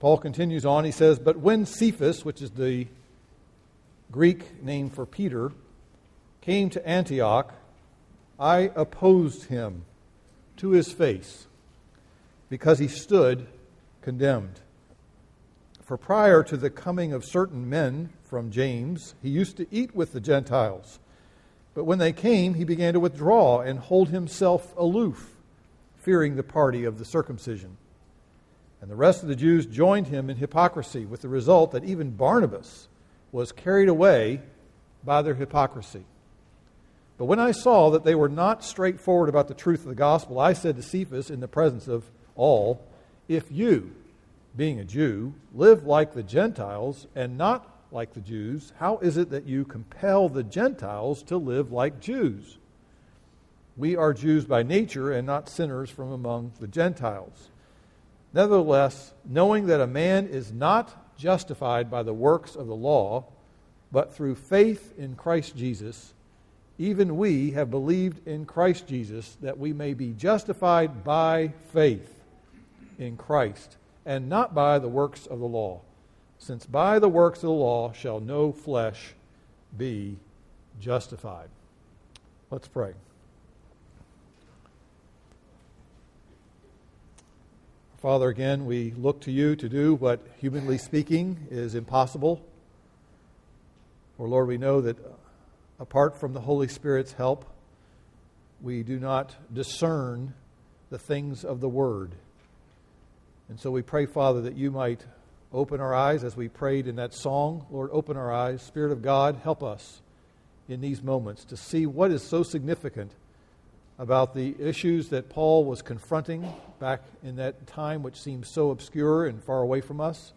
Paul continues on. He says, But when Cephas, which is the Greek name for Peter, came to Antioch, I opposed him to his face because he stood condemned. For prior to the coming of certain men from James, he used to eat with the Gentiles. But when they came, he began to withdraw and hold himself aloof, fearing the party of the circumcision. And the rest of the Jews joined him in hypocrisy, with the result that even Barnabas was carried away by their hypocrisy. But when I saw that they were not straightforward about the truth of the gospel, I said to Cephas in the presence of all, If you, being a Jew, live like the Gentiles and not like the Jews, how is it that you compel the Gentiles to live like Jews? We are Jews by nature and not sinners from among the Gentiles. Nevertheless, knowing that a man is not justified by the works of the law, but through faith in Christ Jesus, even we have believed in Christ Jesus that we may be justified by faith in Christ and not by the works of the law, since by the works of the law shall no flesh be justified. Let's pray. Father, again, we look to you to do what, humanly speaking, is impossible. Or, Lord, we know that apart from the Holy Spirit's help, we do not discern the things of the Word. And so we pray, Father, that you might open our eyes as we prayed in that song. Lord, open our eyes. Spirit of God, help us in these moments to see what is so significant about the issues that Paul was confronting back in that time, which seems so obscure and far away from us.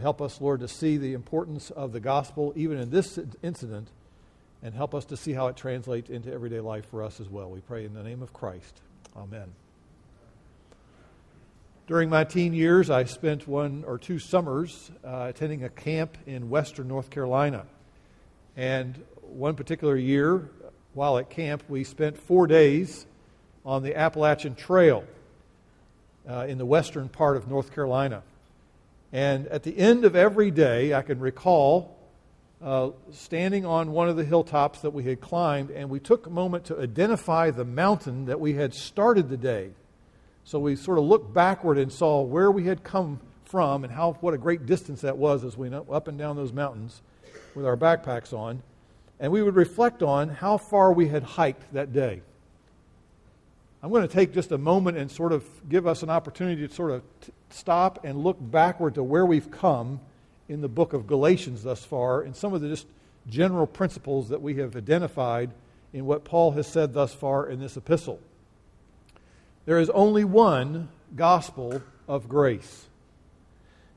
Help us, Lord, to see the importance of the gospel even in this incident, and help us to see how it translates into everyday life for us as well. We pray in the name of Christ. Amen. During my teen years, I spent one or two summers uh, attending a camp in western North Carolina. And one particular year, while at camp, we spent four days on the Appalachian Trail uh, in the western part of North Carolina. And at the end of every day, I can recall uh, standing on one of the hilltops that we had climbed, and we took a moment to identify the mountain that we had started the day. So we sort of looked backward and saw where we had come from and how what a great distance that was as we went up and down those mountains with our backpacks on and we would reflect on how far we had hiked that day. I'm going to take just a moment and sort of give us an opportunity to sort of t- stop and look backward to where we've come in the book of Galatians thus far and some of the just general principles that we have identified in what Paul has said thus far in this epistle. There is only one gospel of grace.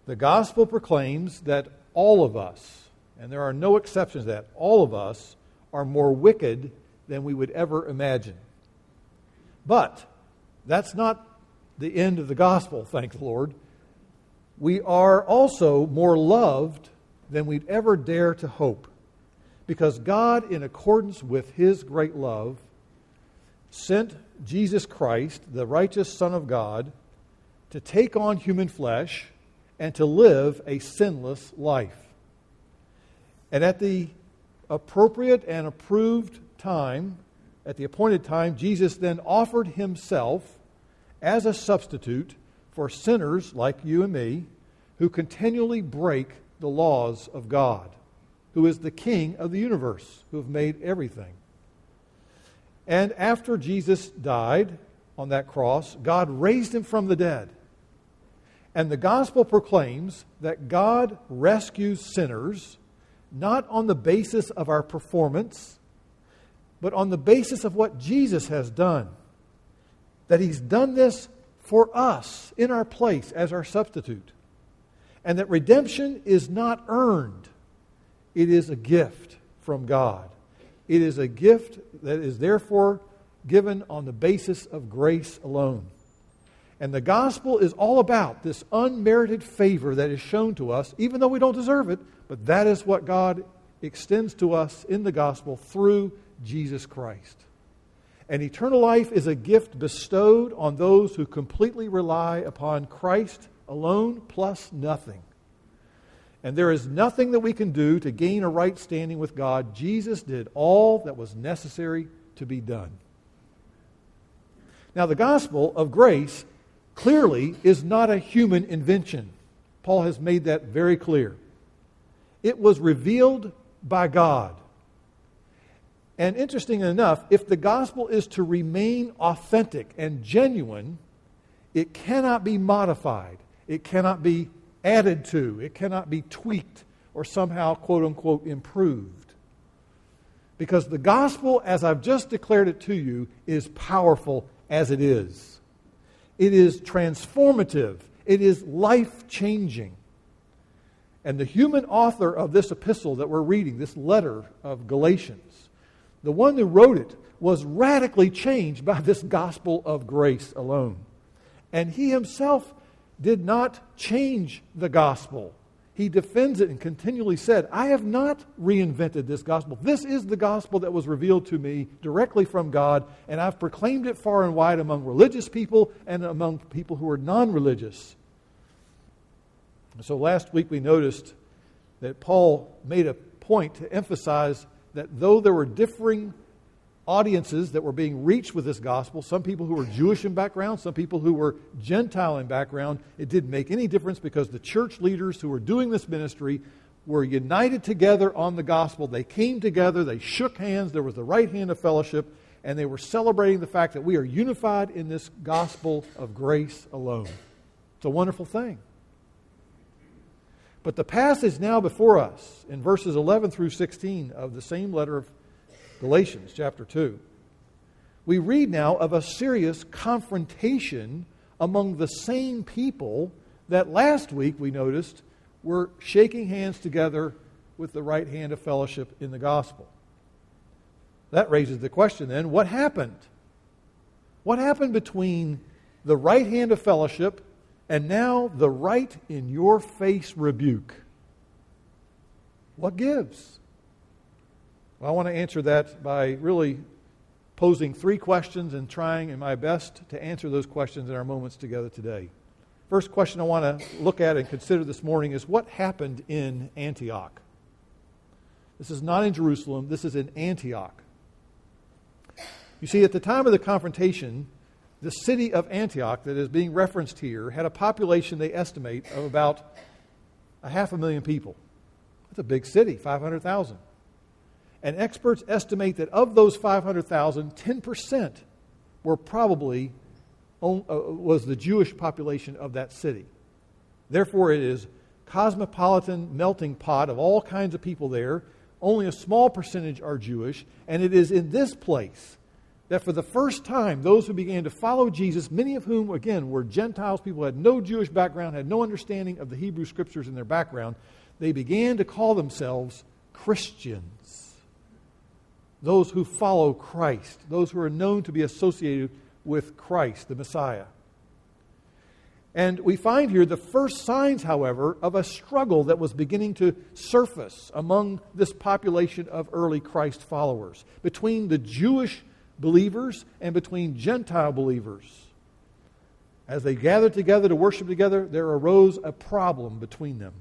The gospel proclaims that all of us, and there are no exceptions to that. All of us are more wicked than we would ever imagine. But that's not the end of the gospel, thank the Lord. We are also more loved than we'd ever dare to hope. Because God, in accordance with His great love, sent Jesus Christ, the righteous Son of God, to take on human flesh and to live a sinless life. And at the appropriate and approved time, at the appointed time, Jesus then offered himself as a substitute for sinners like you and me who continually break the laws of God, who is the King of the universe, who have made everything. And after Jesus died on that cross, God raised him from the dead. And the gospel proclaims that God rescues sinners not on the basis of our performance, but on the basis of what Jesus has done. That He's done this for us in our place as our substitute. And that redemption is not earned, it is a gift from God. It is a gift that is therefore given on the basis of grace alone. And the gospel is all about this unmerited favor that is shown to us, even though we don't deserve it, but that is what God extends to us in the gospel through Jesus Christ. And eternal life is a gift bestowed on those who completely rely upon Christ alone plus nothing. And there is nothing that we can do to gain a right standing with God. Jesus did all that was necessary to be done. Now, the gospel of grace clearly is not a human invention. Paul has made that very clear. It was revealed by God. And interesting enough, if the gospel is to remain authentic and genuine, it cannot be modified. It cannot be added to. It cannot be tweaked or somehow, quote unquote, improved. Because the gospel, as I've just declared it to you, is powerful as it is. It is transformative, it is life changing. And the human author of this epistle that we're reading, this letter of Galatians, the one who wrote it, was radically changed by this gospel of grace alone. And he himself did not change the gospel. He defends it and continually said, I have not reinvented this gospel. This is the gospel that was revealed to me directly from God, and I've proclaimed it far and wide among religious people and among people who are non religious. So last week we noticed that Paul made a point to emphasize that though there were differing audiences that were being reached with this gospel, some people who were Jewish in background, some people who were Gentile in background, it didn't make any difference because the church leaders who were doing this ministry were united together on the gospel. They came together, they shook hands, there was the right hand of fellowship, and they were celebrating the fact that we are unified in this gospel of grace alone. It's a wonderful thing. But the passage now before us in verses 11 through 16 of the same letter of Galatians chapter 2. We read now of a serious confrontation among the same people that last week we noticed were shaking hands together with the right hand of fellowship in the gospel. That raises the question then what happened? What happened between the right hand of fellowship and now the right in your face rebuke? What gives? Well, I want to answer that by really posing three questions and trying in my best to answer those questions in our moments together today. First question I want to look at and consider this morning is what happened in Antioch? This is not in Jerusalem, this is in Antioch. You see, at the time of the confrontation, the city of Antioch that is being referenced here had a population they estimate of about a half a million people. That's a big city, 500,000. And experts estimate that of those 500,000, 10% were probably uh, was the Jewish population of that city. Therefore, it is cosmopolitan melting pot of all kinds of people there. Only a small percentage are Jewish, and it is in this place that for the first time, those who began to follow Jesus, many of whom, again, were Gentiles, people had no Jewish background, had no understanding of the Hebrew scriptures in their background, they began to call themselves Christians those who follow Christ, those who are known to be associated with Christ, the Messiah. And we find here the first signs, however, of a struggle that was beginning to surface among this population of early Christ followers between the Jewish believers and between Gentile believers. As they gathered together to worship together, there arose a problem between them.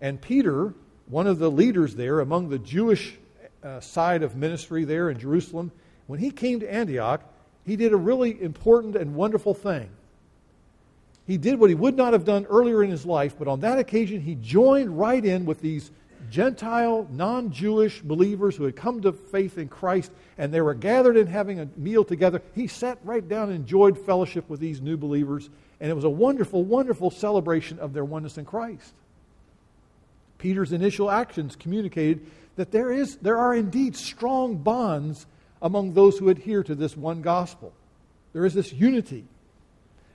And Peter, one of the leaders there among the Jewish uh, side of ministry there in Jerusalem, when he came to Antioch, he did a really important and wonderful thing. He did what he would not have done earlier in his life, but on that occasion, he joined right in with these Gentile, non Jewish believers who had come to faith in Christ, and they were gathered and having a meal together. He sat right down and enjoyed fellowship with these new believers, and it was a wonderful, wonderful celebration of their oneness in Christ. Peter's initial actions communicated that there, is, there are indeed strong bonds among those who adhere to this one gospel. There is this unity.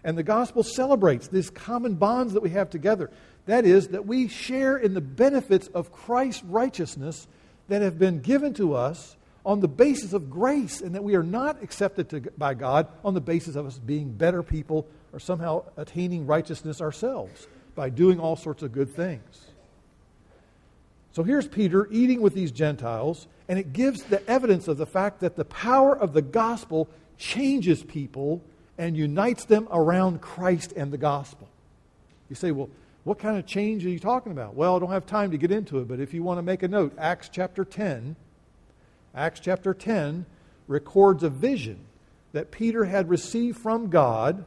And the gospel celebrates these common bonds that we have together. That is, that we share in the benefits of Christ's righteousness that have been given to us on the basis of grace, and that we are not accepted to, by God on the basis of us being better people or somehow attaining righteousness ourselves by doing all sorts of good things. So here's Peter eating with these Gentiles, and it gives the evidence of the fact that the power of the gospel changes people and unites them around Christ and the gospel. You say, well, what kind of change are you talking about? Well, I don't have time to get into it, but if you want to make a note, Acts chapter 10, Acts chapter 10 records a vision that Peter had received from God,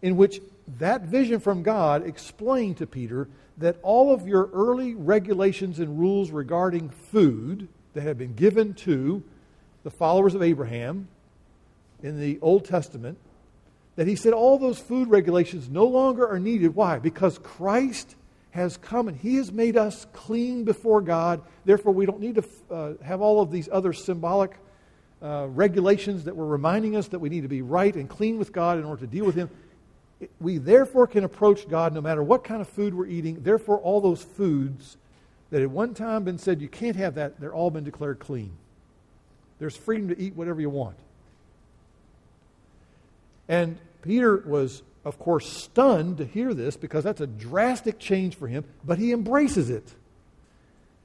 in which that vision from God explained to Peter that all of your early regulations and rules regarding food that had been given to the followers of Abraham in the Old Testament, that he said all those food regulations no longer are needed. Why? Because Christ has come and he has made us clean before God. Therefore, we don't need to uh, have all of these other symbolic uh, regulations that were reminding us that we need to be right and clean with God in order to deal with him. We therefore can approach God no matter what kind of food we're eating. Therefore, all those foods that at one time been said you can't have that, they're all been declared clean. There's freedom to eat whatever you want. And Peter was, of course, stunned to hear this because that's a drastic change for him, but he embraces it.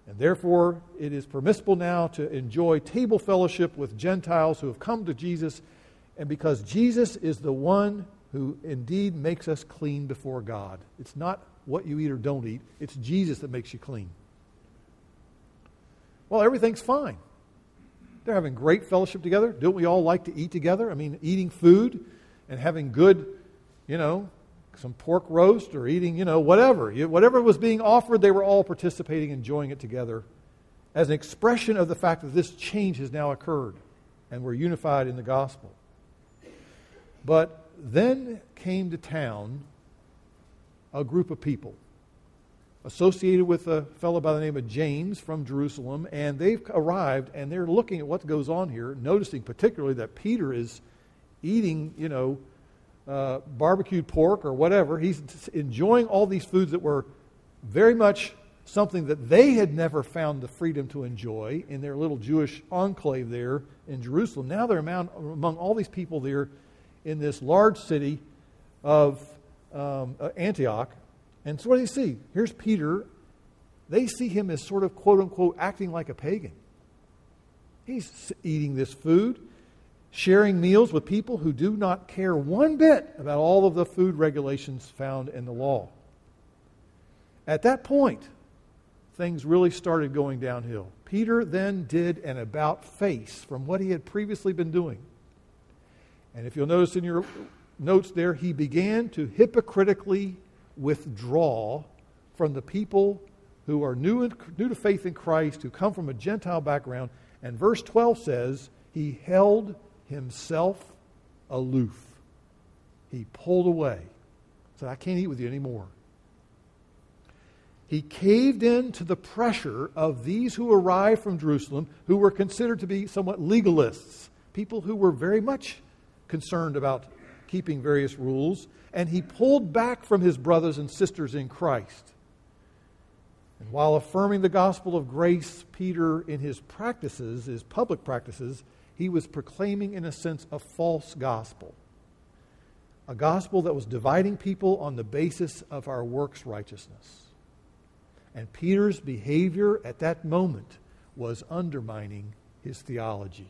And therefore, it is permissible now to enjoy table fellowship with Gentiles who have come to Jesus. And because Jesus is the one who indeed makes us clean before God, it's not what you eat or don't eat, it's Jesus that makes you clean. Well, everything's fine. They're having great fellowship together. Don't we all like to eat together? I mean, eating food and having good, you know, some pork roast or eating, you know, whatever. Whatever was being offered, they were all participating, enjoying it together as an expression of the fact that this change has now occurred and we're unified in the gospel. But then came to town a group of people associated with a fellow by the name of James from Jerusalem, and they've arrived and they're looking at what goes on here, noticing particularly that Peter is eating, you know, uh, barbecued pork or whatever. He's enjoying all these foods that were very much something that they had never found the freedom to enjoy in their little Jewish enclave there in Jerusalem. Now they're among, among all these people there in this large city of um, uh, Antioch. And so what do you see? Here's Peter. They see him as sort of, quote unquote, acting like a pagan. He's eating this food, sharing meals with people who do not care one bit about all of the food regulations found in the law. At that point, things really started going downhill. Peter then did an about face from what he had previously been doing. And if you'll notice in your notes there, he began to hypocritically withdraw from the people who are new, in, new to faith in Christ, who come from a Gentile background. And verse 12 says, He held himself aloof. He pulled away. Said, I can't eat with you anymore. He caved in to the pressure of these who arrived from Jerusalem, who were considered to be somewhat legalists, people who were very much concerned about keeping various rules and he pulled back from his brothers and sisters in Christ. And while affirming the gospel of grace, Peter, in his practices, his public practices, he was proclaiming, in a sense, a false gospel. A gospel that was dividing people on the basis of our works righteousness. And Peter's behavior at that moment was undermining his theology,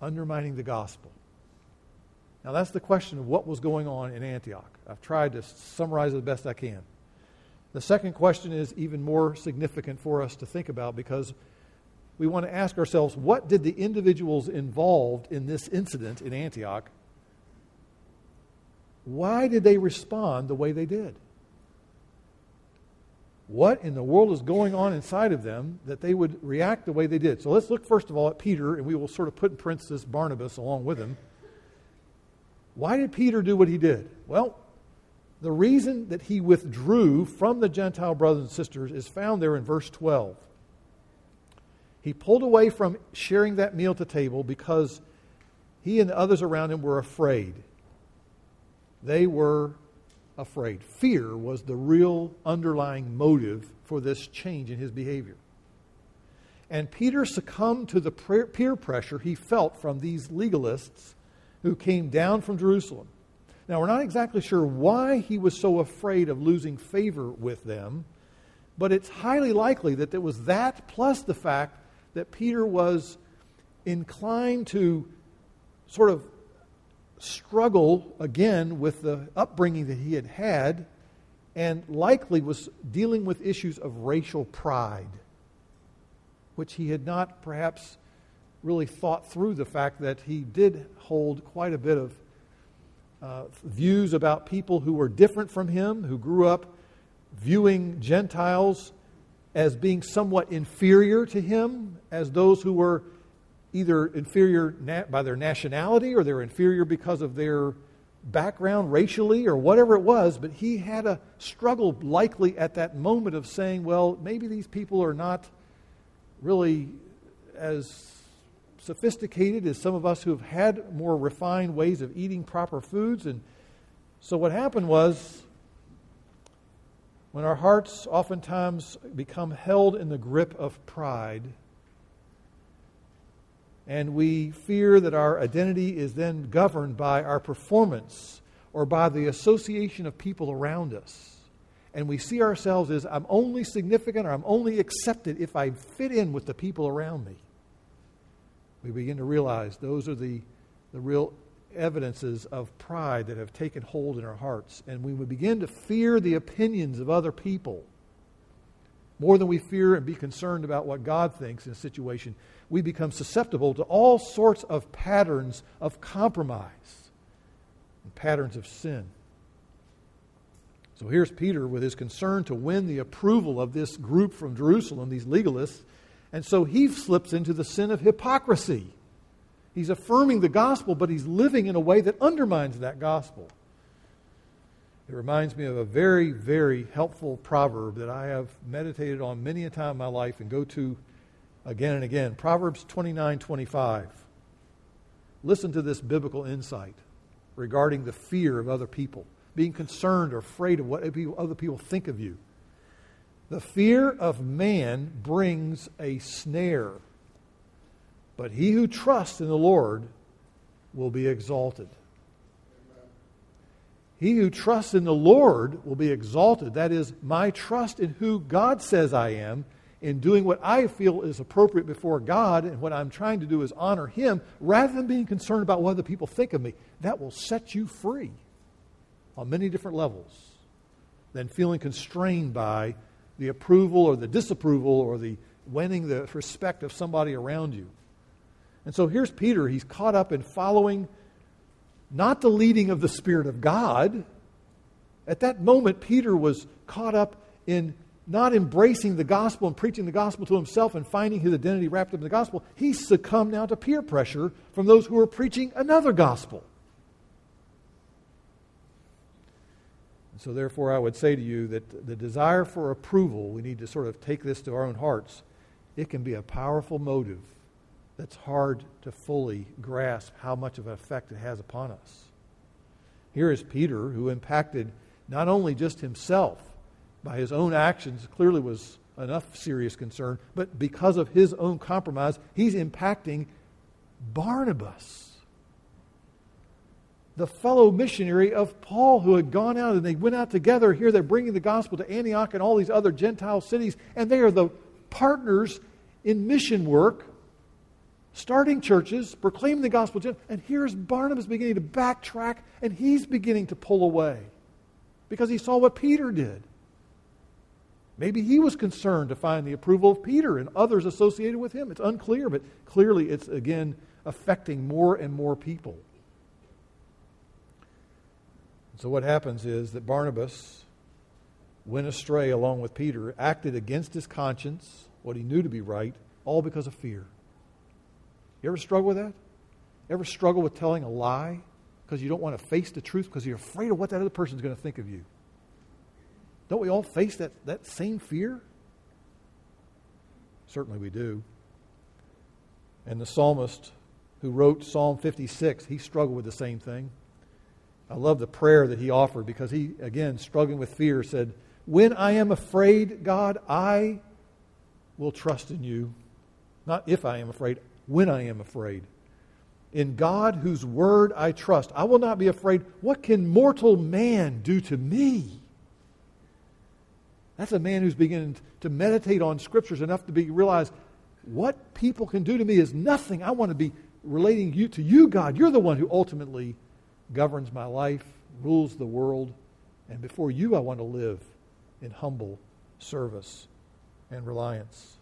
undermining the gospel. Now, that's the question of what was going on in Antioch. I've tried to summarize it the best I can. The second question is even more significant for us to think about because we want to ask ourselves what did the individuals involved in this incident in Antioch why did they respond the way they did? What in the world is going on inside of them that they would react the way they did? So let's look first of all at Peter, and we will sort of put in parenthesis Barnabas along with him. Why did Peter do what he did? Well, the reason that he withdrew from the Gentile brothers and sisters is found there in verse 12. He pulled away from sharing that meal the table because he and the others around him were afraid. They were afraid. Fear was the real underlying motive for this change in his behavior. And Peter succumbed to the peer pressure he felt from these legalists who came down from Jerusalem. Now, we're not exactly sure why he was so afraid of losing favor with them, but it's highly likely that it was that plus the fact that Peter was inclined to sort of struggle again with the upbringing that he had had and likely was dealing with issues of racial pride, which he had not perhaps really thought through the fact that he did hold quite a bit of uh, views about people who were different from him, who grew up viewing Gentiles as being somewhat inferior to him, as those who were either inferior na- by their nationality or they're inferior because of their background racially or whatever it was, but he had a struggle likely at that moment of saying, well, maybe these people are not really as sophisticated as some of us who have had more refined ways of eating proper foods. And so what happened was, when our hearts oftentimes become held in the grip of pride, and we fear that our identity is then governed by our performance or by the association of people around us. And we see ourselves as I'm only significant or I'm only accepted if I fit in with the people around me. We begin to realize those are the, the real evidences of pride that have taken hold in our hearts. And we would begin to fear the opinions of other people more than we fear and be concerned about what God thinks in a situation we become susceptible to all sorts of patterns of compromise and patterns of sin. So here's Peter with his concern to win the approval of this group from Jerusalem, these legalists. And so he slips into the sin of hypocrisy. He's affirming the gospel, but he's living in a way that undermines that gospel. It reminds me of a very, very helpful proverb that I have meditated on many a time in my life and go to again and again. Proverbs 29 25. Listen to this biblical insight regarding the fear of other people, being concerned or afraid of what other people think of you. The fear of man brings a snare, but he who trusts in the Lord will be exalted. He who trusts in the Lord will be exalted. That is, my trust in who God says I am in doing what I feel is appropriate before God, and what I'm trying to do is honor Him, rather than being concerned about what other people think of me, that will set you free on many different levels than feeling constrained by the approval or the disapproval or the winning the respect of somebody around you. And so here's Peter. He's caught up in following not the leading of the Spirit of God. At that moment, Peter was caught up in not embracing the gospel and preaching the gospel to himself and finding his identity wrapped up in the gospel, he succumbed now to peer pressure from those who were preaching another gospel. And so, therefore, I would say to you that the desire for approval, we need to sort of take this to our own hearts. It can be a powerful motive that's hard to fully grasp how much of an effect it has upon us. Here is Peter, who impacted not only just himself, by his own actions clearly was enough serious concern, but because of his own compromise, he's impacting Barnabas, the fellow missionary of Paul who had gone out and they went out together. Here they're bringing the gospel to Antioch and all these other Gentile cities, and they are the partners in mission work, starting churches, proclaiming the gospel. And here's Barnabas beginning to backtrack, and he's beginning to pull away because he saw what Peter did. Maybe he was concerned to find the approval of Peter and others associated with him. It's unclear, but clearly it's again affecting more and more people. So, what happens is that Barnabas went astray along with Peter, acted against his conscience, what he knew to be right, all because of fear. You ever struggle with that? Ever struggle with telling a lie because you don't want to face the truth because you're afraid of what that other person is going to think of you? Don't we all face that, that same fear? Certainly we do. And the psalmist who wrote Psalm 56, he struggled with the same thing. I love the prayer that he offered because he, again, struggling with fear, said, When I am afraid, God, I will trust in you. Not if I am afraid, when I am afraid. In God, whose word I trust, I will not be afraid. What can mortal man do to me? That's a man who's beginning to meditate on scriptures enough to be realize what people can do to me is nothing. I want to be relating you to you, God. You're the one who ultimately governs my life, rules the world, and before you I want to live. in humble service and reliance.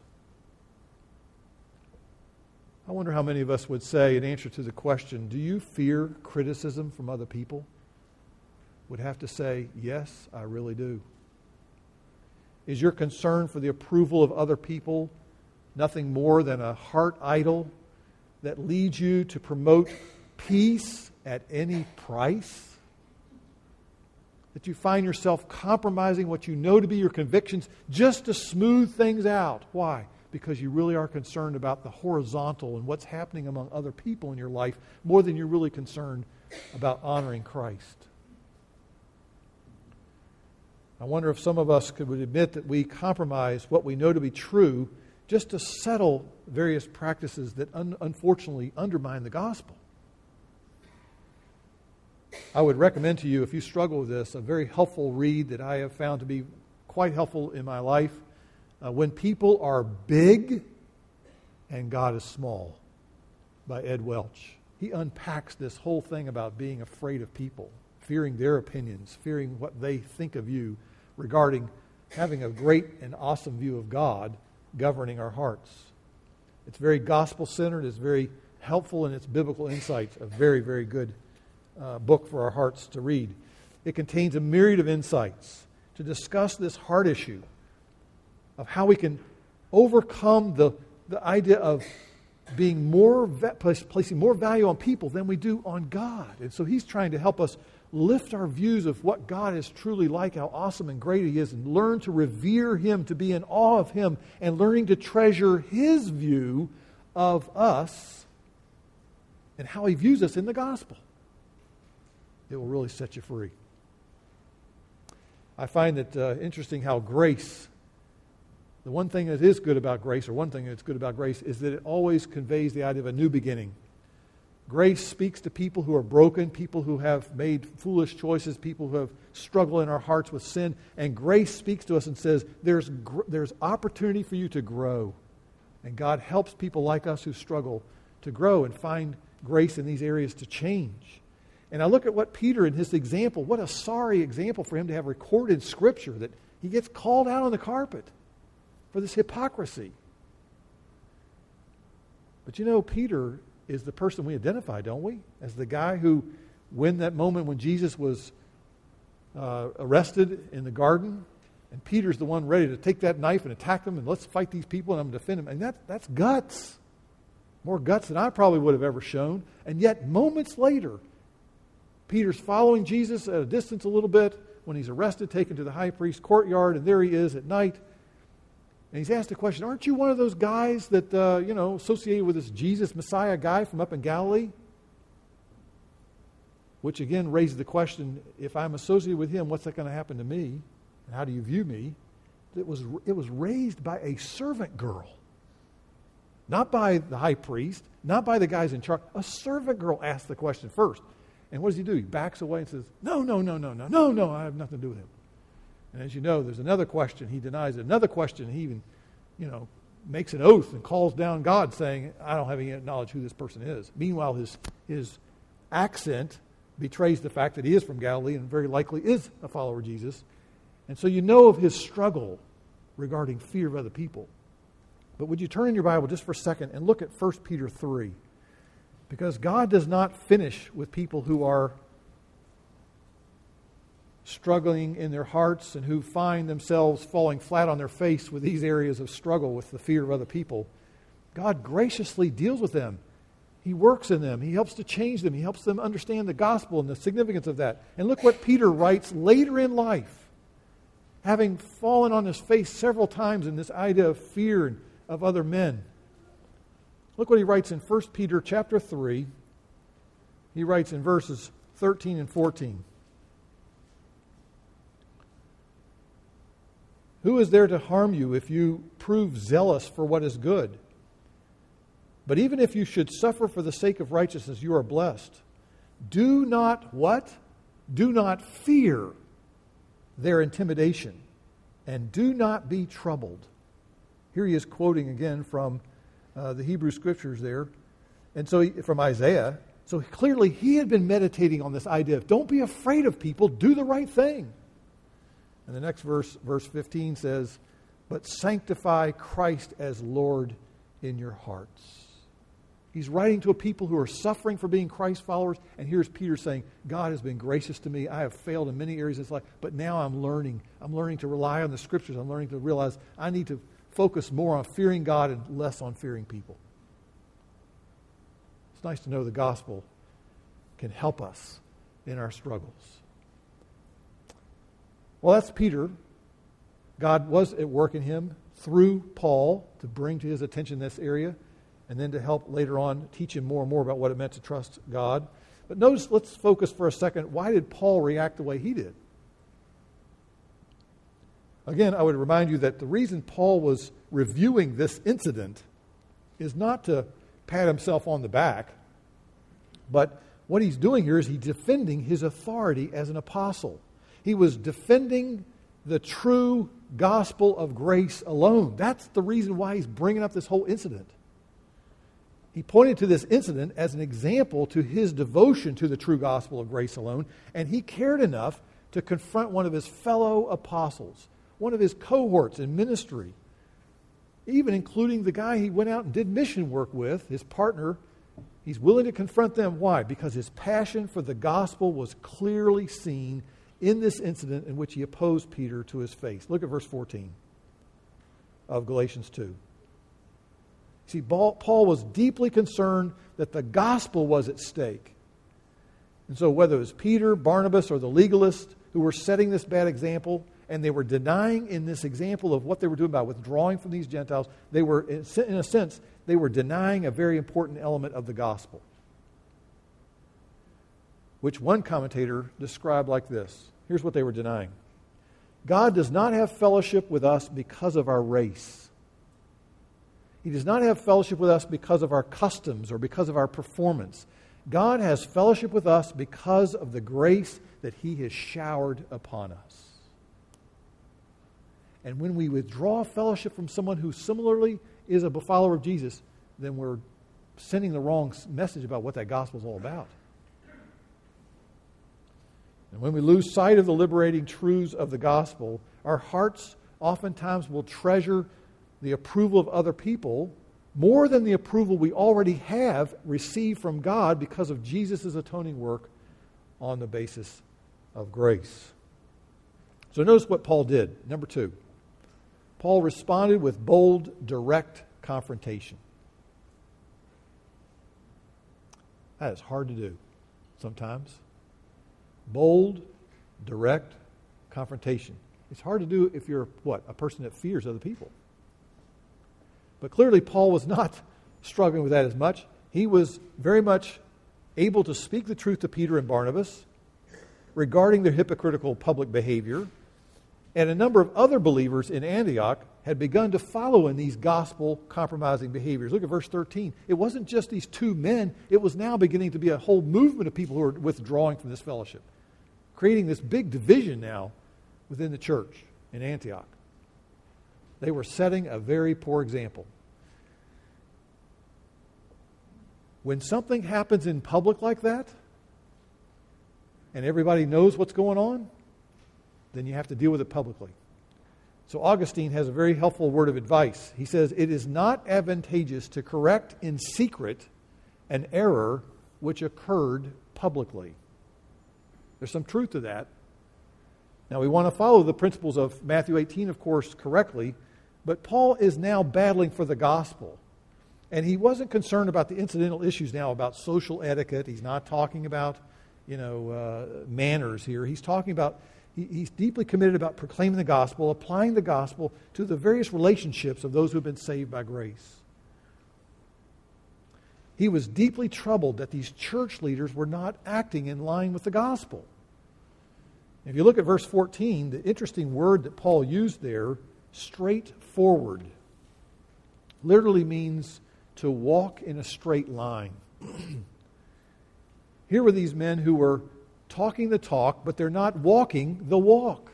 I wonder how many of us would say, in answer to the question, Do you fear criticism from other people? Would have to say, Yes, I really do. Is your concern for the approval of other people nothing more than a heart idol that leads you to promote peace at any price? That you find yourself compromising what you know to be your convictions just to smooth things out. Why? Because you really are concerned about the horizontal and what's happening among other people in your life more than you're really concerned about honoring Christ. I wonder if some of us could admit that we compromise what we know to be true just to settle various practices that un- unfortunately undermine the gospel. I would recommend to you, if you struggle with this, a very helpful read that I have found to be quite helpful in my life. Uh, when People Are Big and God is Small by Ed Welch. He unpacks this whole thing about being afraid of people, fearing their opinions, fearing what they think of you regarding having a great and awesome view of God governing our hearts. It's very gospel centered, it's very helpful in its biblical insights, a very, very good uh, book for our hearts to read. It contains a myriad of insights to discuss this heart issue of how we can overcome the, the idea of being more placing more value on people than we do on God. And so he's trying to help us lift our views of what God is truly like, how awesome and great He is, and learn to revere Him, to be in awe of Him, and learning to treasure His view of us and how He views us in the gospel. It will really set you free. I find it uh, interesting how grace, the one thing that is good about grace, or one thing that's good about grace, is that it always conveys the idea of a new beginning. Grace speaks to people who are broken, people who have made foolish choices, people who have struggled in our hearts with sin. And grace speaks to us and says, there's, there's opportunity for you to grow. And God helps people like us who struggle to grow and find grace in these areas to change. And I look at what Peter in his example, what a sorry example for him to have recorded Scripture that he gets called out on the carpet for this hypocrisy. But you know, Peter is the person we identify, don't we? As the guy who, when that moment when Jesus was uh, arrested in the garden, and Peter's the one ready to take that knife and attack them, and let's fight these people, and I'm going to defend them. And that, that's guts. More guts than I probably would have ever shown. And yet, moments later, Peter's following Jesus at a distance a little bit when he's arrested, taken to the high priest's courtyard, and there he is at night and he's asked the question, Aren't you one of those guys that, uh, you know, associated with this Jesus Messiah guy from up in Galilee? Which again raises the question if I'm associated with him, what's that going to happen to me? And how do you view me? It was, it was raised by a servant girl. Not by the high priest, not by the guys in charge. A servant girl asked the question first. And what does he do? He backs away and says, No, no, no, no, no, no, no, I have nothing to do with him. And as you know, there's another question. He denies it. Another question, he even, you know, makes an oath and calls down God saying, I don't have any knowledge who this person is. Meanwhile, his, his accent betrays the fact that he is from Galilee and very likely is a follower of Jesus. And so you know of his struggle regarding fear of other people. But would you turn in your Bible just for a second and look at 1 Peter 3? Because God does not finish with people who are struggling in their hearts and who find themselves falling flat on their face with these areas of struggle with the fear of other people, God graciously deals with them. He works in them. He helps to change them. He helps them understand the gospel and the significance of that. And look what Peter writes later in life, having fallen on his face several times in this idea of fear of other men. Look what he writes in 1 Peter chapter 3. He writes in verses 13 and 14. Who is there to harm you if you prove zealous for what is good? But even if you should suffer for the sake of righteousness, you are blessed. Do not what? Do not fear their intimidation, and do not be troubled. Here he is quoting again from uh, the Hebrew scriptures there, and so he, from Isaiah. So clearly he had been meditating on this idea of don't be afraid of people, do the right thing. And the next verse, verse 15, says, But sanctify Christ as Lord in your hearts. He's writing to a people who are suffering for being Christ followers. And here's Peter saying, God has been gracious to me. I have failed in many areas of life, but now I'm learning. I'm learning to rely on the scriptures. I'm learning to realize I need to focus more on fearing God and less on fearing people. It's nice to know the gospel can help us in our struggles. Well, that's Peter. God was at work in him through Paul to bring to his attention this area and then to help later on teach him more and more about what it meant to trust God. But notice, let's focus for a second. Why did Paul react the way he did? Again, I would remind you that the reason Paul was reviewing this incident is not to pat himself on the back, but what he's doing here is he's defending his authority as an apostle. He was defending the true gospel of grace alone. That's the reason why he's bringing up this whole incident. He pointed to this incident as an example to his devotion to the true gospel of grace alone, and he cared enough to confront one of his fellow apostles, one of his cohorts in ministry, even including the guy he went out and did mission work with, his partner. He's willing to confront them. Why? Because his passion for the gospel was clearly seen in this incident in which he opposed Peter to his face. Look at verse 14 of Galatians 2. See, Paul was deeply concerned that the gospel was at stake. And so, whether it was Peter, Barnabas, or the legalists who were setting this bad example, and they were denying in this example of what they were doing by withdrawing from these Gentiles, they were, in a sense, they were denying a very important element of the gospel, which one commentator described like this. Here's what they were denying God does not have fellowship with us because of our race. He does not have fellowship with us because of our customs or because of our performance. God has fellowship with us because of the grace that He has showered upon us. And when we withdraw fellowship from someone who similarly is a follower of Jesus, then we're sending the wrong message about what that gospel is all about. And when we lose sight of the liberating truths of the gospel, our hearts oftentimes will treasure the approval of other people more than the approval we already have received from God because of Jesus' atoning work on the basis of grace. So notice what Paul did. Number two, Paul responded with bold, direct confrontation. That is hard to do sometimes. Bold, direct confrontation. It's hard to do if you're what? A person that fears other people. But clearly, Paul was not struggling with that as much. He was very much able to speak the truth to Peter and Barnabas regarding their hypocritical public behavior. And a number of other believers in Antioch had begun to follow in these gospel compromising behaviors. Look at verse 13. It wasn't just these two men, it was now beginning to be a whole movement of people who were withdrawing from this fellowship, creating this big division now within the church in Antioch. They were setting a very poor example. When something happens in public like that, and everybody knows what's going on, then you have to deal with it publicly. So Augustine has a very helpful word of advice. He says, It is not advantageous to correct in secret an error which occurred publicly. There's some truth to that. Now, we want to follow the principles of Matthew 18, of course, correctly, but Paul is now battling for the gospel. And he wasn't concerned about the incidental issues now about social etiquette. He's not talking about, you know, uh, manners here. He's talking about, he, he's deeply committed about proclaiming the gospel, applying the gospel to the various relationships of those who have been saved by grace. He was deeply troubled that these church leaders were not acting in line with the gospel. If you look at verse 14, the interesting word that Paul used there straightforward literally means to walk in a straight line. Here were these men who were talking the talk, but they're not walking the walk.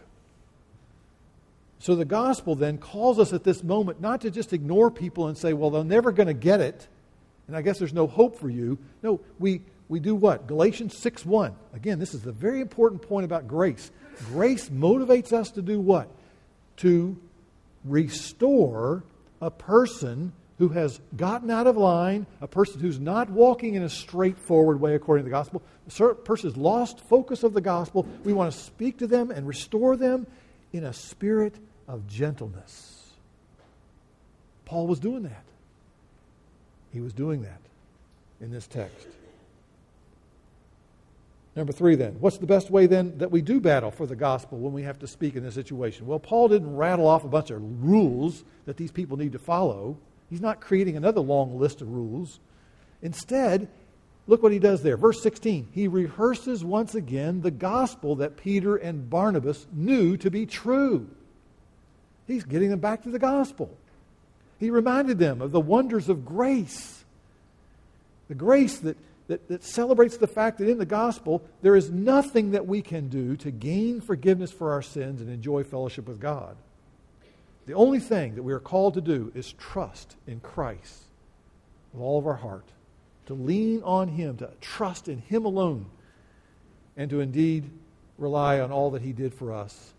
So the gospel then calls us at this moment not to just ignore people and say, well, they're never going to get it, and I guess there's no hope for you. No, we, we do what? Galatians 6 1. Again, this is a very important point about grace. Grace motivates us to do what? To restore a person who has gotten out of line, a person who's not walking in a straightforward way according to the gospel, a person has lost focus of the gospel. We want to speak to them and restore them in a spirit of gentleness. Paul was doing that. He was doing that in this text. Number three, then, what's the best way then that we do battle for the gospel when we have to speak in this situation? Well, Paul didn't rattle off a bunch of rules that these people need to follow. He's not creating another long list of rules. Instead, look what he does there. Verse 16. He rehearses once again the gospel that Peter and Barnabas knew to be true. He's getting them back to the gospel. He reminded them of the wonders of grace. The grace that that, that celebrates the fact that in the gospel, there is nothing that we can do to gain forgiveness for our sins and enjoy fellowship with God. The only thing that we are called to do is trust in Christ with all of our heart, to lean on Him, to trust in Him alone, and to indeed rely on all that He did for us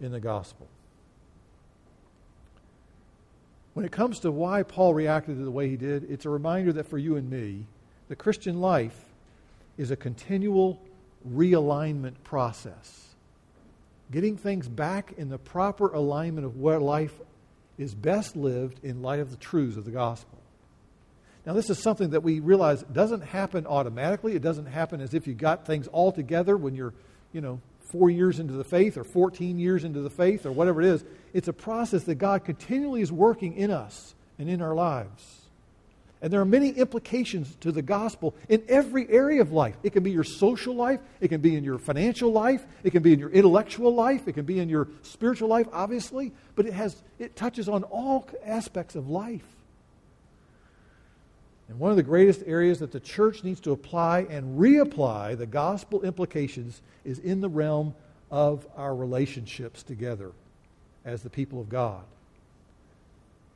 in the gospel. When it comes to why Paul reacted the way he did, it's a reminder that for you and me, the Christian life is a continual realignment process. Getting things back in the proper alignment of where life is best lived in light of the truths of the gospel. Now, this is something that we realize doesn't happen automatically. It doesn't happen as if you got things all together when you're, you know, four years into the faith or 14 years into the faith or whatever it is. It's a process that God continually is working in us and in our lives. And there are many implications to the gospel in every area of life. It can be your social life, it can be in your financial life, it can be in your intellectual life, it can be in your spiritual life, obviously, but it has it touches on all aspects of life. And one of the greatest areas that the church needs to apply and reapply the gospel implications is in the realm of our relationships together as the people of God.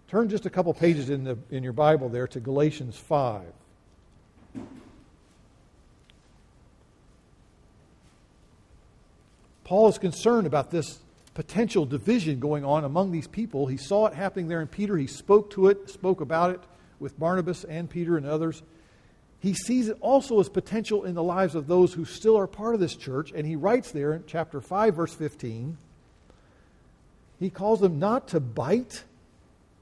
Turn just a couple pages in, the, in your Bible there to Galatians 5. Paul is concerned about this potential division going on among these people. He saw it happening there in Peter. He spoke to it, spoke about it with Barnabas and Peter and others. He sees it also as potential in the lives of those who still are part of this church. And he writes there in chapter 5, verse 15, he calls them not to bite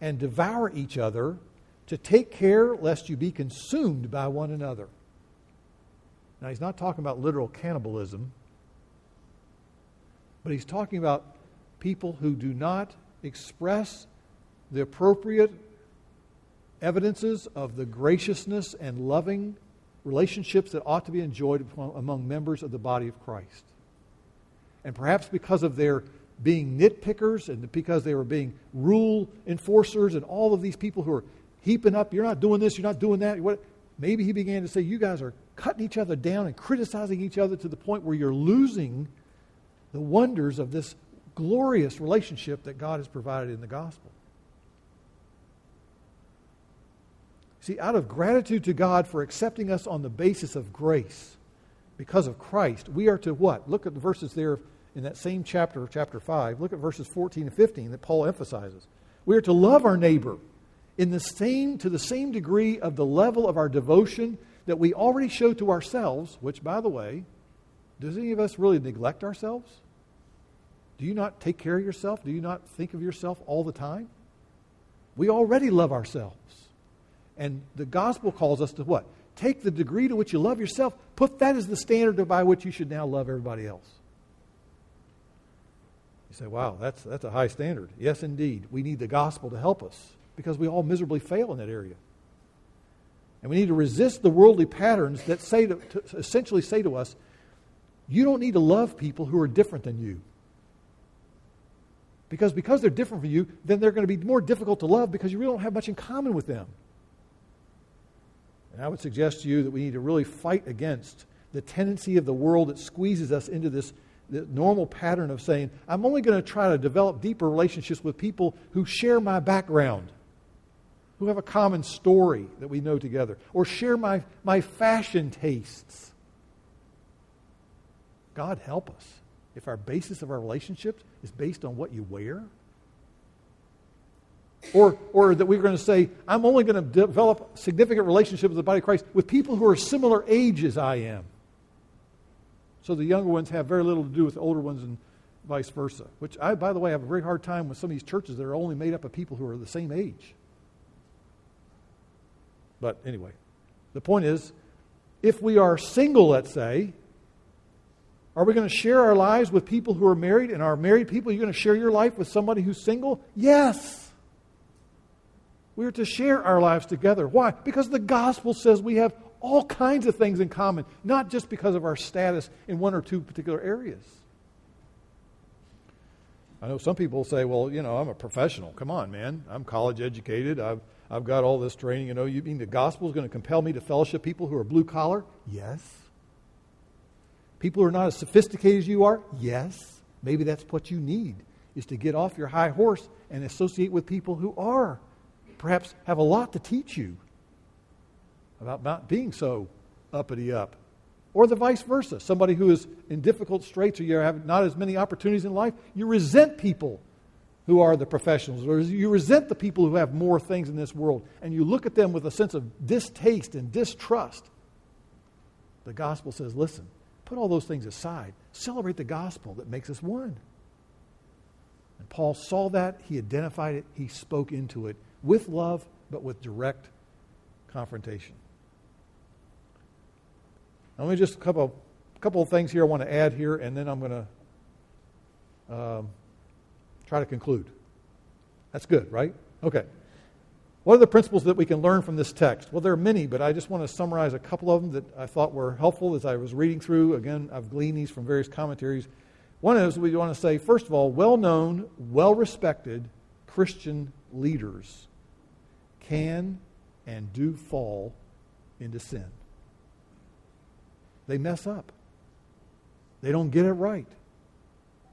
and devour each other, to take care lest you be consumed by one another. Now, he's not talking about literal cannibalism, but he's talking about people who do not express the appropriate evidences of the graciousness and loving relationships that ought to be enjoyed among members of the body of Christ. And perhaps because of their being nitpickers and because they were being rule enforcers and all of these people who are heaping up, you're not doing this, you're not doing that. What, maybe he began to say, you guys are cutting each other down and criticizing each other to the point where you're losing the wonders of this glorious relationship that God has provided in the gospel. See, out of gratitude to God for accepting us on the basis of grace, because of Christ, we are to what? Look at the verses there in that same chapter, chapter 5, look at verses 14 and 15 that Paul emphasizes. We are to love our neighbor in the same, to the same degree of the level of our devotion that we already show to ourselves, which, by the way, does any of us really neglect ourselves? Do you not take care of yourself? Do you not think of yourself all the time? We already love ourselves. And the gospel calls us to what? Take the degree to which you love yourself, put that as the standard by which you should now love everybody else. You say, wow, that's, that's a high standard. Yes, indeed. We need the gospel to help us because we all miserably fail in that area. And we need to resist the worldly patterns that say to, to essentially say to us, you don't need to love people who are different than you. Because because they're different from you, then they're going to be more difficult to love because you really don't have much in common with them. And I would suggest to you that we need to really fight against the tendency of the world that squeezes us into this the normal pattern of saying, I'm only going to try to develop deeper relationships with people who share my background. who have a common story that we know together, or share my, my fashion tastes. God help us if our basis of our relationships is based on what you wear. Or, or that we're going to say, I'm only going to develop significant relationships with the body of Christ with people who are similar age as I am. So the younger ones have very little to do with the older ones and vice versa. Which I, by the way, have a very hard time with some of these churches that are only made up of people who are the same age. But anyway, the point is if we are single, let's say, are we going to share our lives with people who are married? And are married people, you going to share your life with somebody who's single? Yes. We are to share our lives together. Why? Because the gospel says we have all kinds of things in common, not just because of our status in one or two particular areas. I know some people say, well, you know, I'm a professional. Come on, man. I'm college educated. I've, I've got all this training. You know, you mean the gospel is going to compel me to fellowship people who are blue collar? Yes. People who are not as sophisticated as you are? Yes. Maybe that's what you need, is to get off your high horse and associate with people who are, perhaps have a lot to teach you about not being so uppity up or the vice versa. Somebody who is in difficult straits or you have not as many opportunities in life, you resent people who are the professionals, or you resent the people who have more things in this world, and you look at them with a sense of distaste and distrust. The gospel says, listen, put all those things aside. Celebrate the gospel that makes us one. And Paul saw that, he identified it, he spoke into it with love, but with direct confrontation. Let me just a couple, couple of things here I want to add here, and then I'm going to um, try to conclude. That's good, right? Okay. What are the principles that we can learn from this text? Well, there are many, but I just want to summarize a couple of them that I thought were helpful as I was reading through. Again, I've gleaned these from various commentaries. One is we want to say, first of all, well known, well respected Christian leaders can and do fall into sin. They mess up. They don't get it right.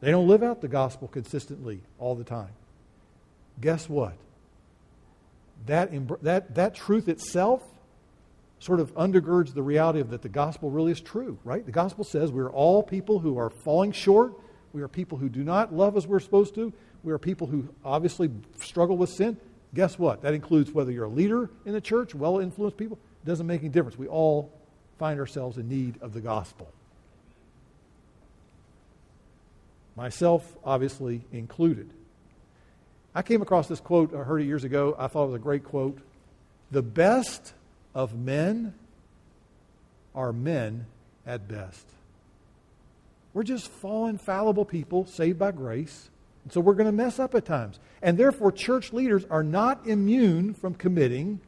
They don't live out the gospel consistently all the time. Guess what? That, that, that truth itself sort of undergirds the reality of that the gospel really is true, right? The gospel says we're all people who are falling short. We are people who do not love as we're supposed to. We are people who obviously struggle with sin. Guess what? That includes whether you're a leader in the church, well influenced people. It doesn't make any difference. We all find ourselves in need of the gospel. Myself, obviously, included. I came across this quote, I heard it years ago. I thought it was a great quote. The best of men are men at best. We're just fallen, fallible people saved by grace. And so we're going to mess up at times. And therefore, church leaders are not immune from committing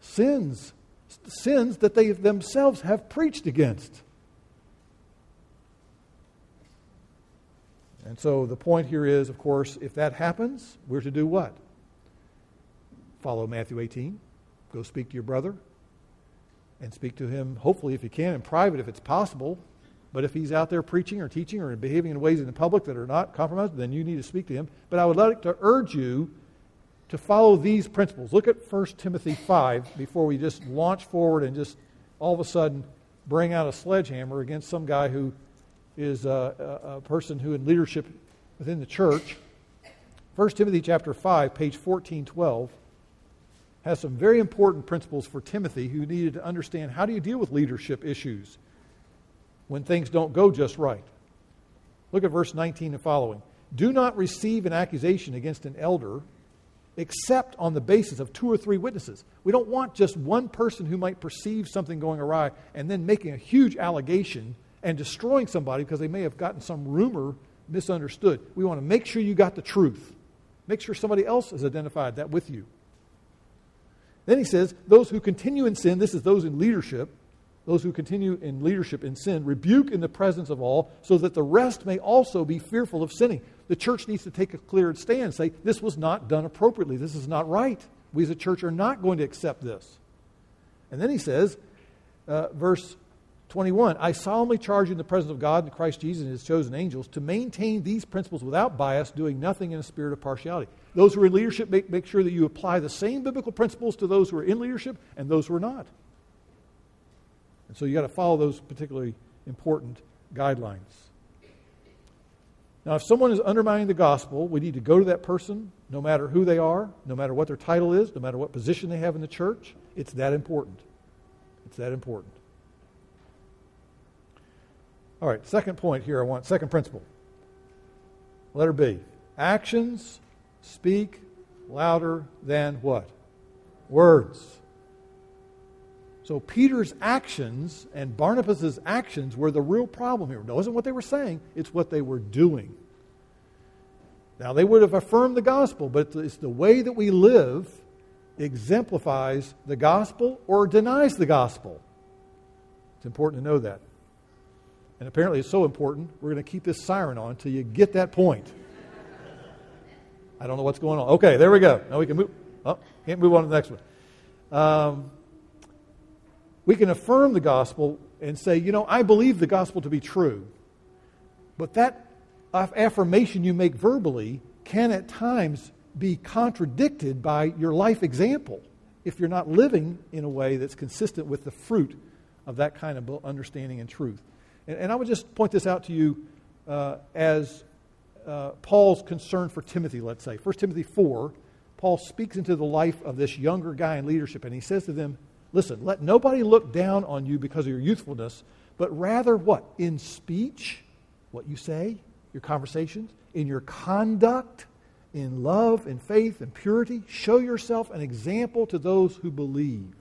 sins sins that they themselves have preached against. And so the point here is, of course, if that happens, we're to do what? Follow Matthew 18. Go speak to your brother and speak to him, hopefully, if you can, in private if it's possible. But if he's out there preaching or teaching or behaving in ways in the public that are not compromised, then you need to speak to him. But I would like to urge you to follow these principles. Look at 1 Timothy 5 before we just launch forward and just all of a sudden bring out a sledgehammer against some guy who is a, a, a person who in leadership within the church. 1 Timothy chapter 5, page 1412, has some very important principles for Timothy who needed to understand how do you deal with leadership issues when things don't go just right. Look at verse 19 and following. Do not receive an accusation against an elder except on the basis of two or three witnesses. We don't want just one person who might perceive something going awry and then making a huge allegation and destroying somebody because they may have gotten some rumor misunderstood. We want to make sure you got the truth. Make sure somebody else has identified that with you. Then he says, Those who continue in sin, this is those in leadership, those who continue in leadership in sin, rebuke in the presence of all, so that the rest may also be fearful of sinning. The church needs to take a clear stand say, this was not done appropriately. This is not right. We as a church are not going to accept this. And then he says, uh, verse 21, I solemnly charge you in the presence of God and Christ Jesus and his chosen angels to maintain these principles without bias, doing nothing in a spirit of partiality. Those who are in leadership, make, make sure that you apply the same biblical principles to those who are in leadership and those who are not. And so you got to follow those particularly important guidelines. Now, if someone is undermining the gospel, we need to go to that person, no matter who they are, no matter what their title is, no matter what position they have in the church. It's that important. It's that important. All right, second point here I want, second principle. Letter B. Actions speak louder than what? Words. So Peter's actions and Barnabas' actions were the real problem here. It wasn't what they were saying, it's what they were doing. Now, they would have affirmed the gospel, but it's the way that we live exemplifies the gospel or denies the gospel. It's important to know that. And apparently it's so important, we're going to keep this siren on until you get that point. I don't know what's going on. Okay, there we go. Now we can move. Oh, can't move on to the next one. Um, we can affirm the gospel and say, you know, I believe the gospel to be true. But that affirmation you make verbally can at times be contradicted by your life example if you're not living in a way that's consistent with the fruit of that kind of understanding and truth. And, and I would just point this out to you uh, as uh, Paul's concern for Timothy, let's say. 1 Timothy 4, Paul speaks into the life of this younger guy in leadership, and he says to them, Listen, let nobody look down on you because of your youthfulness, but rather what? In speech, what you say, your conversations, in your conduct, in love in faith and purity, show yourself an example to those who believe.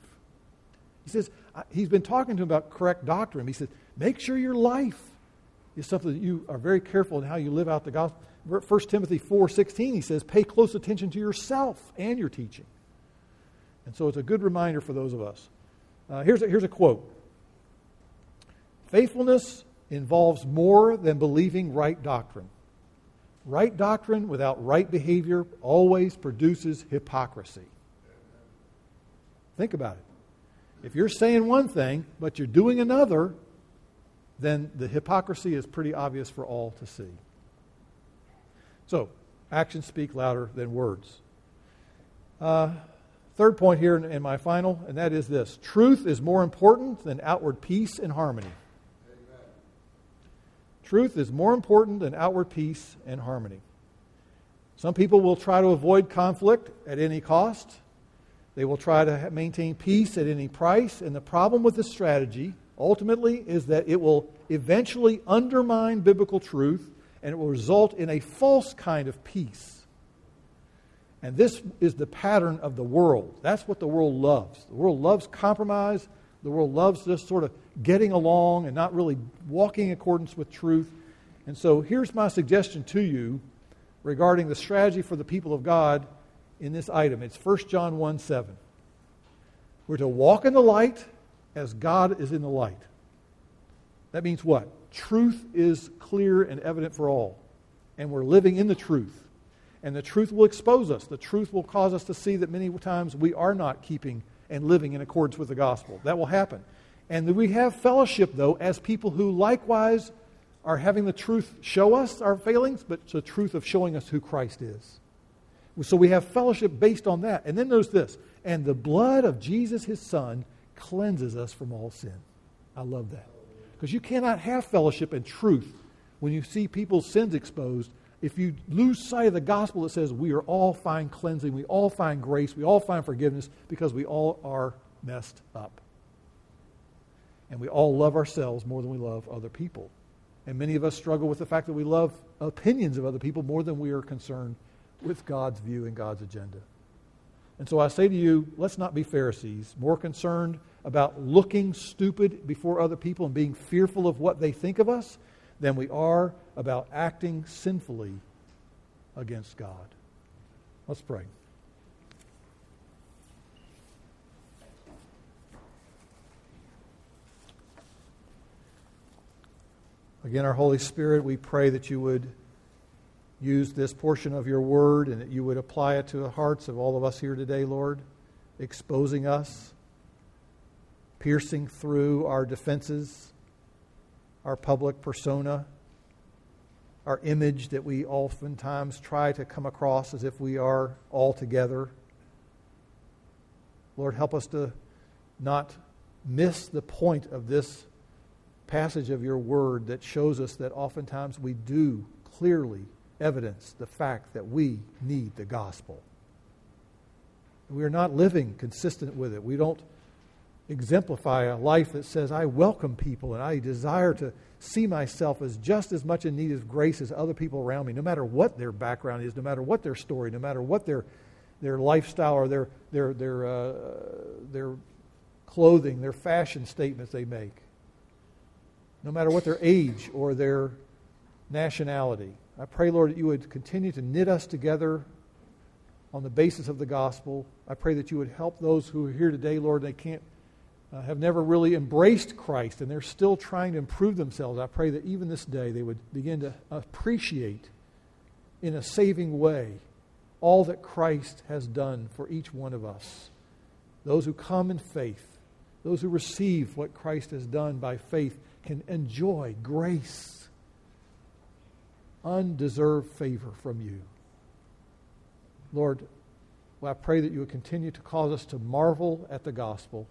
He says, he's been talking to him about correct doctrine. He says, make sure your life is something that you are very careful in how you live out the gospel. 1 Timothy 4.16, he says, pay close attention to yourself and your teaching. And so it's a good reminder for those of us. Uh, here's, a, here's a quote Faithfulness involves more than believing right doctrine. Right doctrine without right behavior always produces hypocrisy. Think about it. If you're saying one thing, but you're doing another, then the hypocrisy is pretty obvious for all to see. So, actions speak louder than words. Uh, third point here, in my final, and that is this truth is more important than outward peace and harmony. Amen. Truth is more important than outward peace and harmony. Some people will try to avoid conflict at any cost. They will try to maintain peace at any price. And the problem with this strategy ultimately is that it will eventually undermine biblical truth and it will result in a false kind of peace. And this is the pattern of the world. That's what the world loves. The world loves compromise. The world loves just sort of getting along and not really walking in accordance with truth. And so here's my suggestion to you regarding the strategy for the people of God in this item. It's 1 John 1 7. We're to walk in the light as God is in the light. That means what? Truth is clear and evident for all. And we're living in the truth. And the truth will expose us. The truth will cause us to see that many times we are not keeping and living in accordance with the gospel. That will happen. And we have fellowship, though, as people who likewise are having the truth show us our failings, but the truth of showing us who Christ is. So we have fellowship based on that. And then there's this and the blood of Jesus, his son, cleanses us from all sin. I love that. Because you cannot have fellowship and truth when you see people's sins exposed if you lose sight of the gospel that says we are all find cleansing, we all find grace, we all find forgiveness because we all are messed up. And we all love ourselves more than we love other people. And many of us struggle with the fact that we love opinions of other people more than we are concerned with God's view and God's agenda. And so I say to you, let's not be Pharisees, more concerned about looking stupid before other people and being fearful of what they think of us than we are about acting sinfully against God. Let's pray. Again, our Holy Spirit, we pray that you would use this portion of your word and that you would apply it to the hearts of all of us here today, Lord, exposing us, piercing through our defenses, our public persona, our image that we oftentimes try to come across as if we are all together. Lord, help us to not miss the point of this passage of your word that shows us that oftentimes we do clearly evidence the fact that we need the gospel. We are not living consistent with it. We don't exemplify a life that says, I welcome people and I desire to see myself as just as much in need of grace as other people around me, no matter what their background is, no matter what their story, no matter what their, their lifestyle or their, their, their, uh, their clothing, their fashion statements they make, no matter what their age or their nationality. I pray, Lord, that you would continue to knit us together on the basis of the gospel. I pray that you would help those who are here today, Lord, they can't uh, have never really embraced Christ and they're still trying to improve themselves. I pray that even this day they would begin to appreciate in a saving way all that Christ has done for each one of us. Those who come in faith, those who receive what Christ has done by faith, can enjoy grace, undeserved favor from you. Lord, well, I pray that you would continue to cause us to marvel at the gospel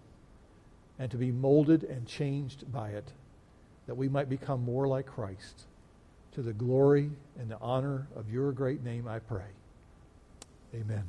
and to be molded and changed by it, that we might become more like Christ. To the glory and the honor of your great name, I pray. Amen.